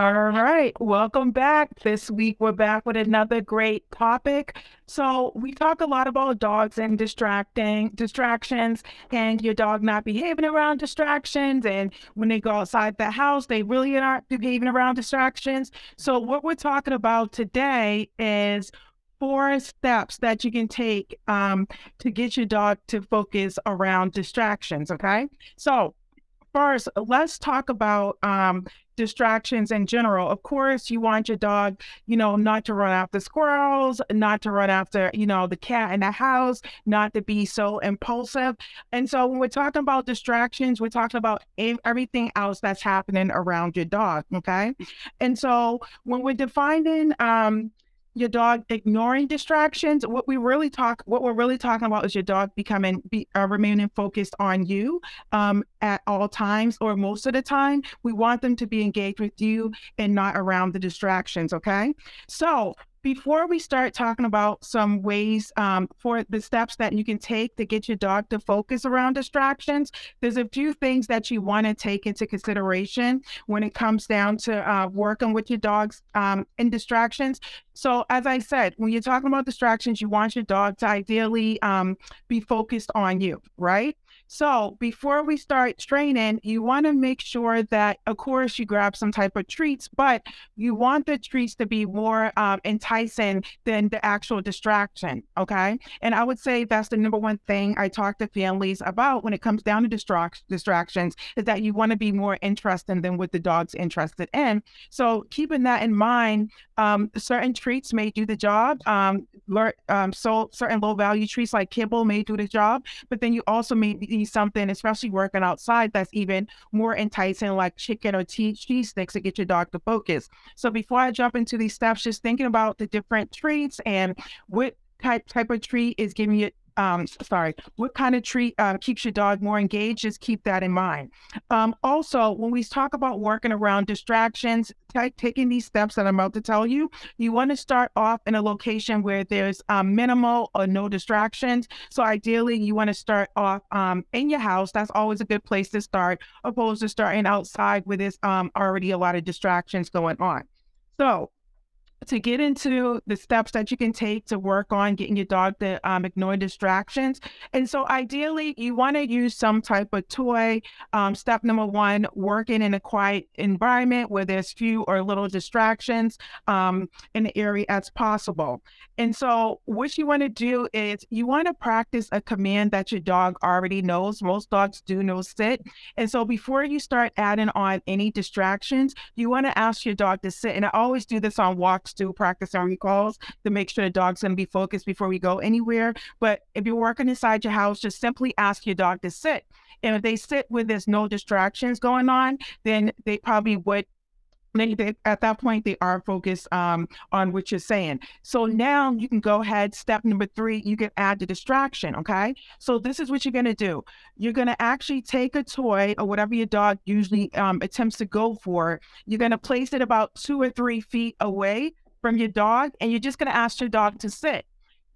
All right, welcome back. This week we're back with another great topic. So we talk a lot about dogs and distracting distractions and your dog not behaving around distractions and when they go outside the house, they really aren't behaving around distractions. So what we're talking about today is four steps that you can take um, to get your dog to focus around distractions. Okay. So first, let's talk about um, distractions in general. Of course, you want your dog, you know, not to run after squirrels, not to run after, you know, the cat in the house, not to be so impulsive. And so when we're talking about distractions, we're talking about everything else that's happening around your dog. Okay. And so when we're defining, um, your dog ignoring distractions. What we really talk what we're really talking about is your dog becoming be, uh, remaining focused on you um, at all times or most of the time. We want them to be engaged with you and not around the distractions okay? So before we start talking about some ways um, for the steps that you can take to get your dog to focus around distractions, there's a few things that you want to take into consideration when it comes down to uh, working with your dogs um, in distractions. So, as I said, when you're talking about distractions, you want your dog to ideally um, be focused on you, right? So before we start training, you want to make sure that, of course, you grab some type of treats, but you want the treats to be more um, enticing than the actual distraction. Okay. And I would say that's the number one thing I talk to families about when it comes down to distract- distractions is that you want to be more interested than what the dog's interested in. So keeping that in mind, um, certain treats may do the job. Um, um, so certain low value treats like kibble may do the job, but then you also may be something, especially working outside, that's even more enticing, like chicken or cheese sticks to get your dog to focus. So before I jump into these steps, just thinking about the different treats and what type type of treat is giving you um, sorry, what kind of treat uh, keeps your dog more engaged? Just keep that in mind. Um, also, when we talk about working around distractions, t- taking these steps that I'm about to tell you, you want to start off in a location where there's um, minimal or no distractions. So ideally, you want to start off um, in your house. That's always a good place to start, opposed to starting outside where there's um, already a lot of distractions going on. So to get into the steps that you can take to work on getting your dog to um, ignore distractions. And so, ideally, you want to use some type of toy. Um, step number one, working in a quiet environment where there's few or little distractions um, in the area as possible. And so, what you want to do is you want to practice a command that your dog already knows. Most dogs do know sit. And so, before you start adding on any distractions, you want to ask your dog to sit. And I always do this on walks to practice our recalls to make sure the dog's going to be focused before we go anywhere. But if you're working inside your house, just simply ask your dog to sit. And if they sit where there's no distractions going on, then they probably would they, they, at that point they are focused um, on what you're saying so now you can go ahead step number three you can add the distraction okay so this is what you're going to do you're going to actually take a toy or whatever your dog usually um, attempts to go for you're going to place it about two or three feet away from your dog and you're just going to ask your dog to sit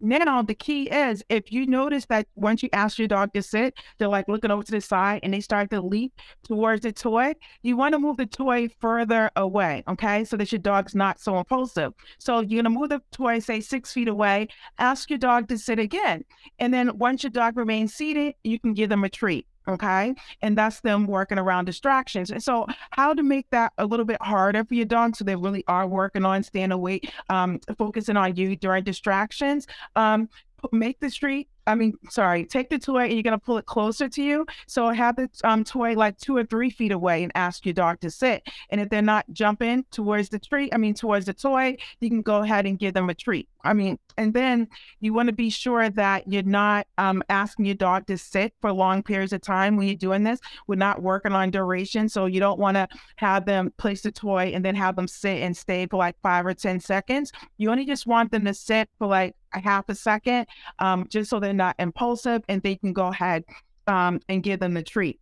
now, the key is if you notice that once you ask your dog to sit, they're like looking over to the side and they start to leap towards the toy, you want to move the toy further away, okay? So that your dog's not so impulsive. So you're going to move the toy, say six feet away, ask your dog to sit again. And then once your dog remains seated, you can give them a treat. Okay. And that's them working around distractions. And so, how to make that a little bit harder for your dog so they really are working on staying awake, um, focusing on you during distractions. Um, make the street I mean, sorry, take the toy and you're going to pull it closer to you. So have the um, toy like two or three feet away and ask your dog to sit. And if they're not jumping towards the treat, I mean, towards the toy, you can go ahead and give them a treat. I mean, and then you want to be sure that you're not um, asking your dog to sit for long periods of time when you're doing this. We're not working on duration. So you don't want to have them place the toy and then have them sit and stay for like five or 10 seconds. You only just want them to sit for like a half a second, um, just so they're not impulsive and they can go ahead um, and give them the treat.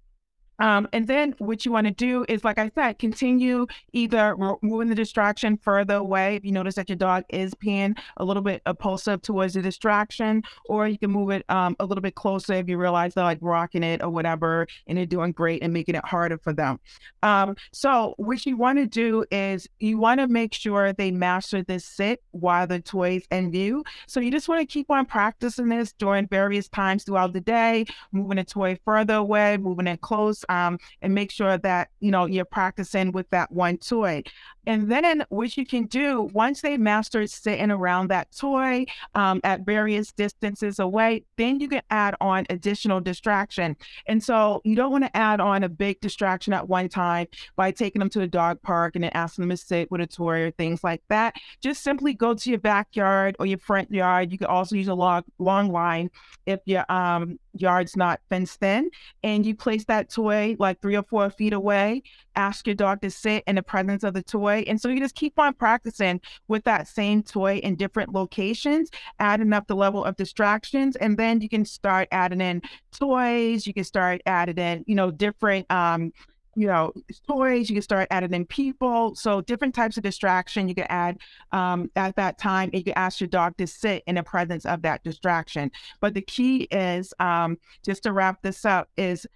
Um, and then what you want to do is, like I said, continue either moving the distraction further away. If you notice that your dog is being a little bit impulsive towards the distraction, or you can move it um, a little bit closer if you realize they're like rocking it or whatever, and they're doing great and making it harder for them. Um, so what you want to do is you want to make sure they master this sit while the toys in view. So you just want to keep on practicing this during various times throughout the day, moving a toy further away, moving it close um, and make sure that you know you're practicing with that one toy. And then what you can do once they master sitting around that toy um, at various distances away, then you can add on additional distraction. And so you don't want to add on a big distraction at one time by taking them to a dog park and then asking them to sit with a toy or things like that. Just simply go to your backyard or your front yard. You can also use a long, long line if your um, yard's not fenced in, and you place that toy like three or four feet away. Ask your dog to sit in the presence of the toy. And so you just keep on practicing with that same toy in different locations, adding up the level of distractions. And then you can start adding in toys. You can start adding in, you know, different um, you know, toys, you can start adding in people. So different types of distraction you can add um, at that time. And you can ask your dog to sit in the presence of that distraction. But the key is, um, just to wrap this up, is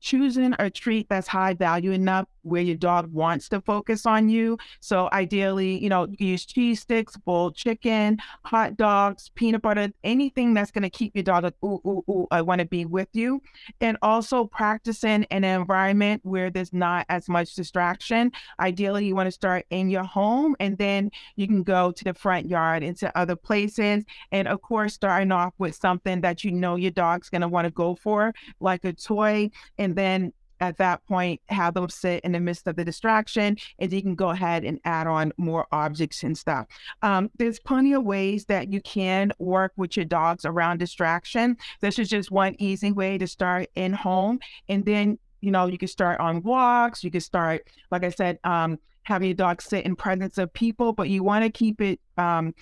choosing a treat that's high value enough where your dog wants to focus on you. So ideally, you know, use cheese sticks, boiled chicken, hot dogs, peanut butter, anything that's going to keep your dog like, ooh, ooh, ooh, I want to be with you. And also practicing in an environment where there's not as much distraction. Ideally, you want to start in your home and then you can go to the front yard into other places. And of course, starting off with something that you know your dog's going to want to go for, like a toy. And then at that point have them sit in the midst of the distraction and you can go ahead and add on more objects and stuff. Um, there's plenty of ways that you can work with your dogs around distraction. This is just one easy way to start in home and then you know you can start on walks you can start like i said um, having your dog sit in presence of people but you want to keep it um,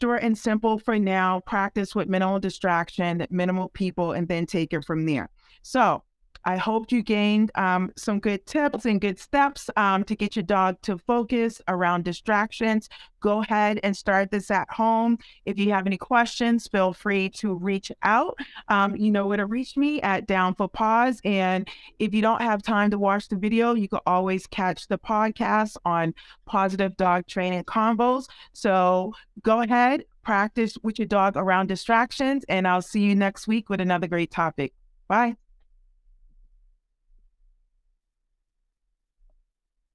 short and simple for now practice with minimal distraction minimal people and then take it from there. So I hope you gained um, some good tips and good steps um, to get your dog to focus around distractions. Go ahead and start this at home. If you have any questions, feel free to reach out. Um, you know where to reach me at Down for Paws. And if you don't have time to watch the video, you can always catch the podcast on Positive Dog Training Convos. So go ahead, practice with your dog around distractions, and I'll see you next week with another great topic. Bye.